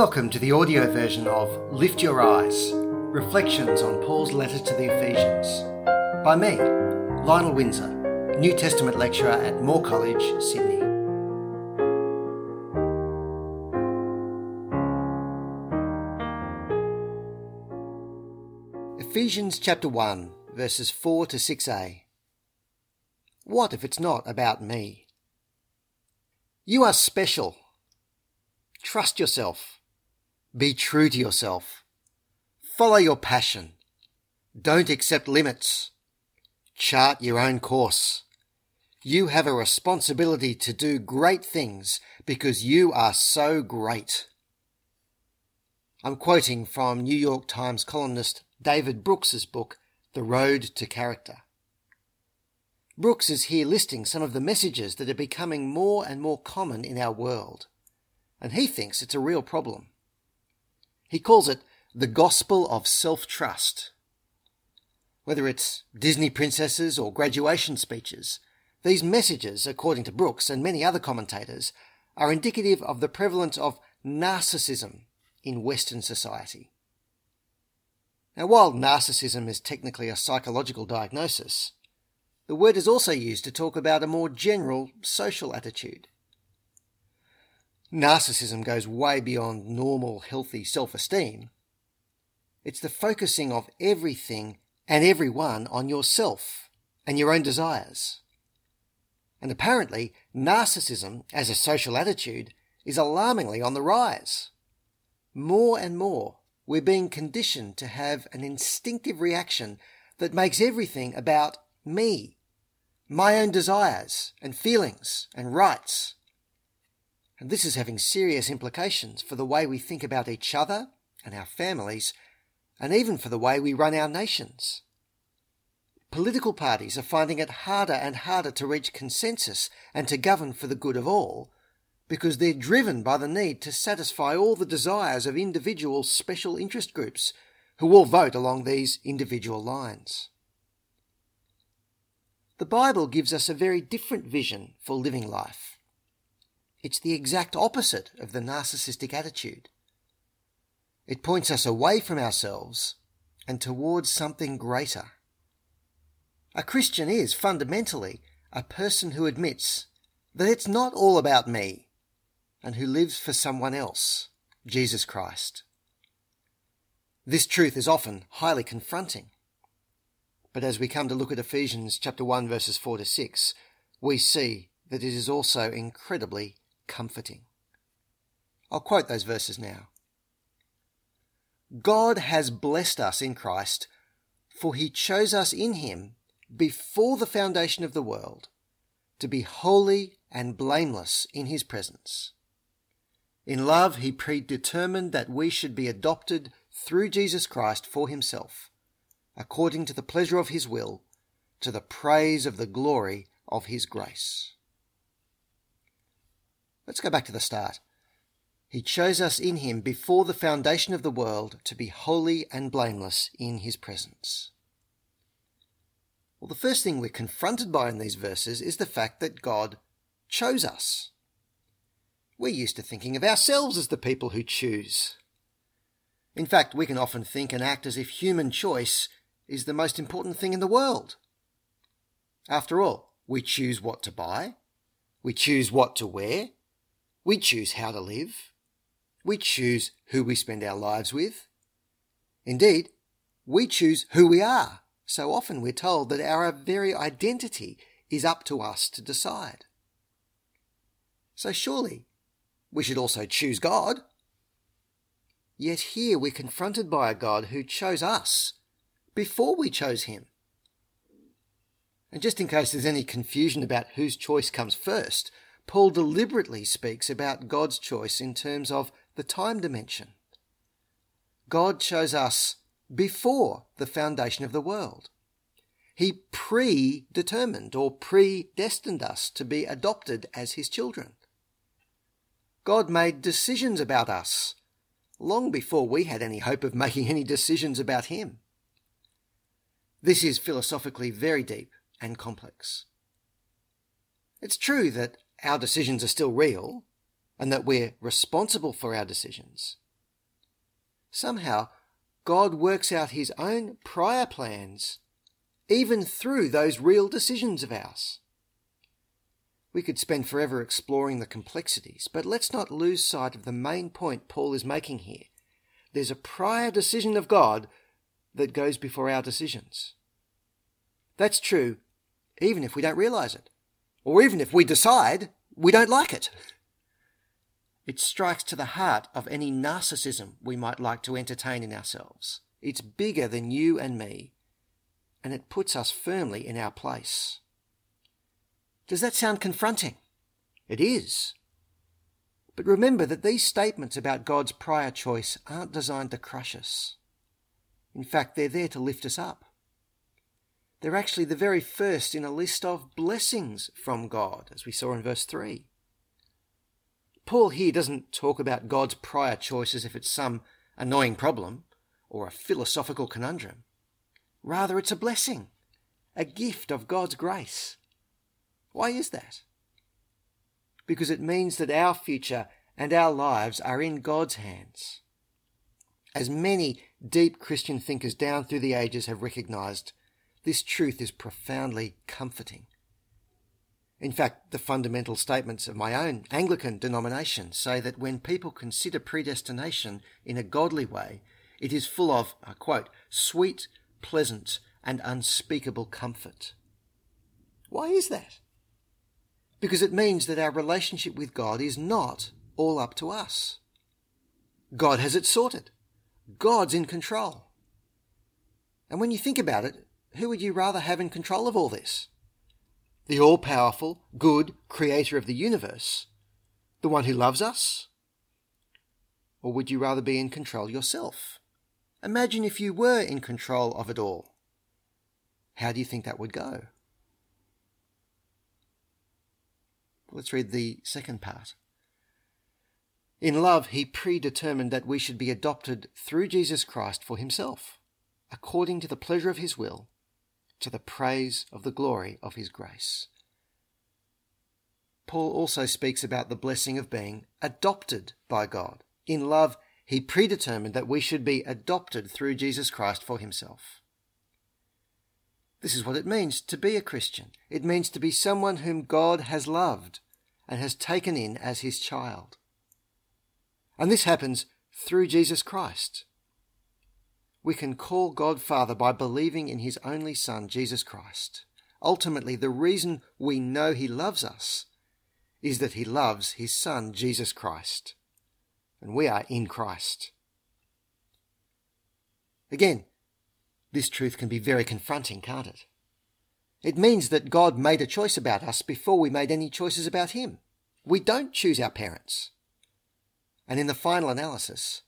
Welcome to the audio version of Lift Your Eyes Reflections on Paul's Letter to the Ephesians by me, Lionel Windsor, New Testament lecturer at Moore College, Sydney. Ephesians chapter 1, verses 4 to 6a. What if it's not about me? You are special. Trust yourself. Be true to yourself. Follow your passion. Don't accept limits. Chart your own course. You have a responsibility to do great things because you are so great. I'm quoting from New York Times columnist David Brooks's book, The Road to Character. Brooks is here listing some of the messages that are becoming more and more common in our world, and he thinks it's a real problem. He calls it the gospel of self-trust. Whether it's Disney princesses or graduation speeches, these messages, according to Brooks and many other commentators, are indicative of the prevalence of narcissism in Western society. Now, while narcissism is technically a psychological diagnosis, the word is also used to talk about a more general social attitude. Narcissism goes way beyond normal, healthy self esteem. It's the focusing of everything and everyone on yourself and your own desires. And apparently, narcissism as a social attitude is alarmingly on the rise. More and more, we're being conditioned to have an instinctive reaction that makes everything about me, my own desires and feelings and rights. And this is having serious implications for the way we think about each other and our families, and even for the way we run our nations. Political parties are finding it harder and harder to reach consensus and to govern for the good of all because they're driven by the need to satisfy all the desires of individual special interest groups who all vote along these individual lines. The Bible gives us a very different vision for living life. It's the exact opposite of the narcissistic attitude. It points us away from ourselves and towards something greater. A Christian is fundamentally a person who admits that it's not all about me and who lives for someone else, Jesus Christ. This truth is often highly confronting. But as we come to look at Ephesians chapter 1 verses 4 to 6, we see that it is also incredibly comforting. I'll quote those verses now. God has blessed us in Christ, for he chose us in him before the foundation of the world to be holy and blameless in his presence. In love, he predetermined that we should be adopted through Jesus Christ for himself, according to the pleasure of his will, to the praise of the glory of his grace. Let's go back to the start. He chose us in him before the foundation of the world to be holy and blameless in his presence. Well, the first thing we're confronted by in these verses is the fact that God chose us. We're used to thinking of ourselves as the people who choose. In fact, we can often think and act as if human choice is the most important thing in the world. After all, we choose what to buy, we choose what to wear, we choose how to live, we choose who we spend our lives with. Indeed, we choose who we are. So often we're told that our very identity is up to us to decide. So surely we should also choose God. Yet here we're confronted by a God who chose us before we chose him. And just in case there's any confusion about whose choice comes first, Paul deliberately speaks about God's choice in terms of the time dimension. God chose us before the foundation of the world. He predetermined or predestined us to be adopted as his children. God made decisions about us long before we had any hope of making any decisions about Him. This is philosophically very deep and complex. It's true that our decisions are still real, and that we're responsible for our decisions, somehow God works out his own prior plans even through those real decisions of ours. We could spend forever exploring the complexities, but let's not lose sight of the main point Paul is making here. There's a prior decision of God that goes before our decisions. That's true even if we don't realize it, or even if we decide we don't like it. It strikes to the heart of any narcissism we might like to entertain in ourselves. It's bigger than you and me, and it puts us firmly in our place. Does that sound confronting? It is. But remember that these statements about God's prior choice aren't designed to crush us. In fact, they're there to lift us up. They're actually the very first in a list of blessings from God, as we saw in verse 3. Paul here doesn't talk about God's prior choice as if it's some annoying problem or a philosophical conundrum. Rather, it's a blessing, a gift of God's grace. Why is that? Because it means that our future and our lives are in God's hands. As many deep Christian thinkers down through the ages have recognized, this truth is profoundly comforting. In fact, the fundamental statements of my own Anglican denomination say that when people consider predestination in a godly way, it is full of, I quote, sweet, pleasant, and unspeakable comfort. Why is that? Because it means that our relationship with God is not all up to us. God has it sorted. God's in control. And when you think about it, who would you rather have in control of all this? The all powerful, good creator of the universe? The one who loves us? Or would you rather be in control yourself? Imagine if you were in control of it all. How do you think that would go? Let's read the second part. In love, he predetermined that we should be adopted through Jesus Christ for himself, according to the pleasure of his will, to the praise of the glory of his grace. Paul also speaks about the blessing of being adopted by God. In love, he predetermined that we should be adopted through Jesus Christ for himself. This is what it means to be a Christian. It means to be someone whom God has loved and has taken in as his child. And this happens through Jesus Christ. We can call God Father by believing in his only Son, Jesus Christ. Ultimately, the reason we know he loves us is that he loves his Son, Jesus Christ. And we are in Christ. Again, this truth can be very confronting, can't it? It means that God made a choice about us before we made any choices about Him. We don't choose our parents. And in the final analysis,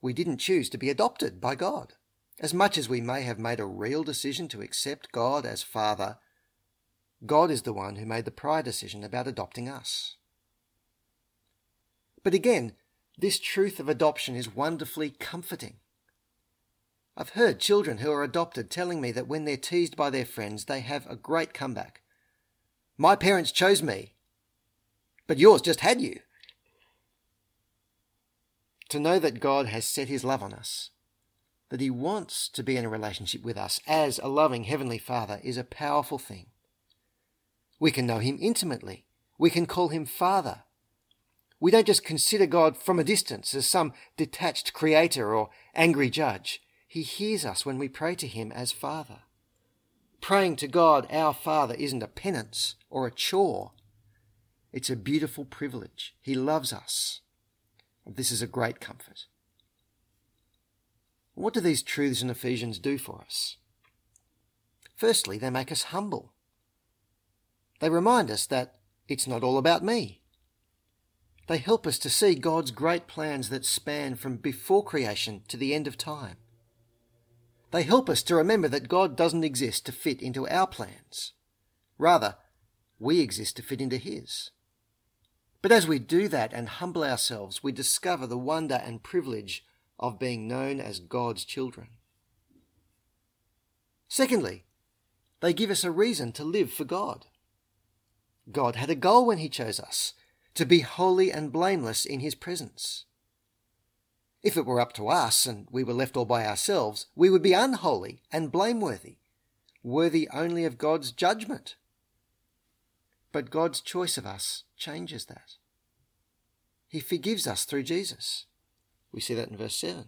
we didn't choose to be adopted by God. As much as we may have made a real decision to accept God as Father, God is the one who made the prior decision about adopting us. But again, this truth of adoption is wonderfully comforting. I've heard children who are adopted telling me that when they're teased by their friends, they have a great comeback. My parents chose me, but yours just had you. To know that God has set his love on us, that he wants to be in a relationship with us as a loving Heavenly Father, is a powerful thing. We can know him intimately. We can call him Father. We don't just consider God from a distance as some detached creator or angry judge. He hears us when we pray to Him as Father. Praying to God, our Father, isn't a penance or a chore. It's a beautiful privilege. He loves us. This is a great comfort. What do these truths in Ephesians do for us? Firstly, they make us humble. They remind us that it's not all about me. They help us to see God's great plans that span from before creation to the end of time. They help us to remember that God doesn't exist to fit into our plans. Rather, we exist to fit into His. But as we do that and humble ourselves, we discover the wonder and privilege of being known as God's children. Secondly, they give us a reason to live for God. God had a goal when He chose us to be holy and blameless in his presence. If it were up to us and we were left all by ourselves, we would be unholy and blameworthy, worthy only of God's judgment. But God's choice of us changes that. He forgives us through Jesus. We see that in verse 7.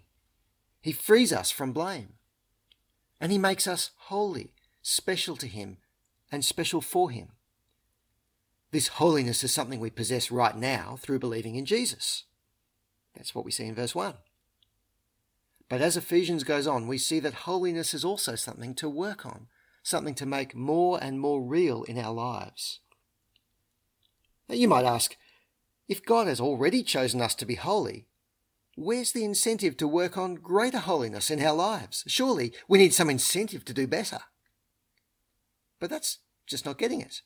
He frees us from blame. And He makes us holy, special to Him, and special for Him. This holiness is something we possess right now through believing in Jesus. That's what we see in verse 1. But as Ephesians goes on, we see that holiness is also something to work on, something to make more and more real in our lives. You might ask, if God has already chosen us to be holy, where's the incentive to work on greater holiness in our lives? Surely we need some incentive to do better. But that's just not getting it.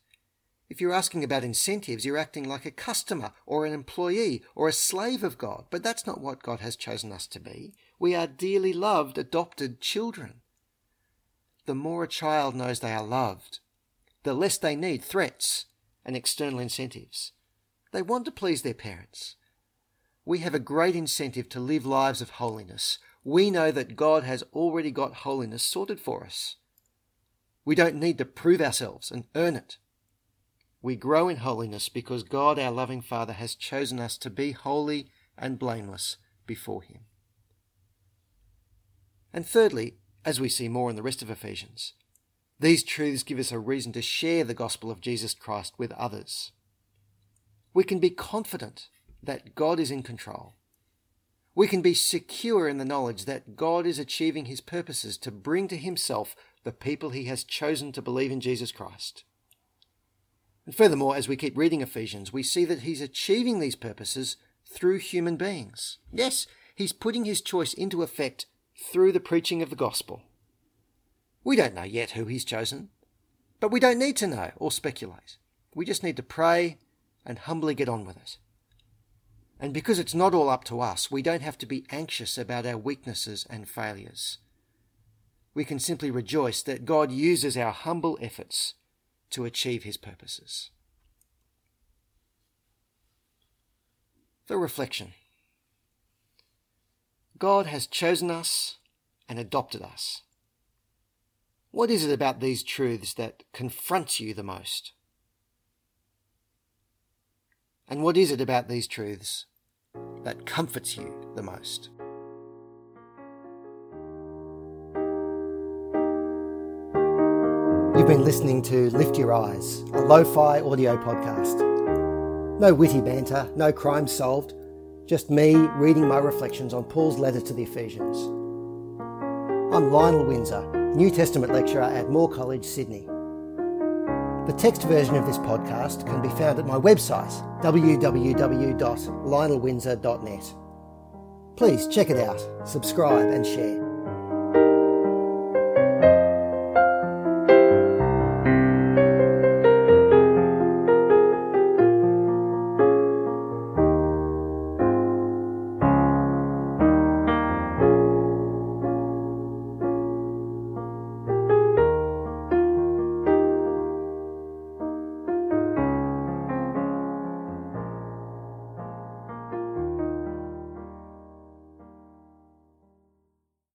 If you're asking about incentives, you're acting like a customer or an employee or a slave of God. But that's not what God has chosen us to be. We are dearly loved, adopted children. The more a child knows they are loved, the less they need threats and external incentives. They want to please their parents. We have a great incentive to live lives of holiness. We know that God has already got holiness sorted for us. We don't need to prove ourselves and earn it. We grow in holiness because God, our loving Father, has chosen us to be holy and blameless before Him. And thirdly, as we see more in the rest of Ephesians, these truths give us a reason to share the gospel of Jesus Christ with others. We can be confident that God is in control. We can be secure in the knowledge that God is achieving his purposes to bring to himself the people he has chosen to believe in Jesus Christ. And furthermore, as we keep reading Ephesians, we see that he's achieving these purposes through human beings. Yes, he's putting his choice into effect through the preaching of the gospel. We don't know yet who he's chosen, but we don't need to know or speculate. We just need to pray and humbly get on with it. And because it's not all up to us, we don't have to be anxious about our weaknesses and failures. We can simply rejoice that God uses our humble efforts to achieve his purposes. The reflection God has chosen us and adopted us. What is it about these truths that confronts you the most? And what is it about these truths that comforts you the most? You've been listening to Lift Your Eyes, a lo fi audio podcast. No witty banter, no crime solved, just me reading my reflections on Paul's letter to the Ephesians. I'm Lionel Windsor, New Testament lecturer at Moore College, Sydney. The text version of this podcast can be found at my website, www.lionelwindsor.net. Please check it out, subscribe, and share.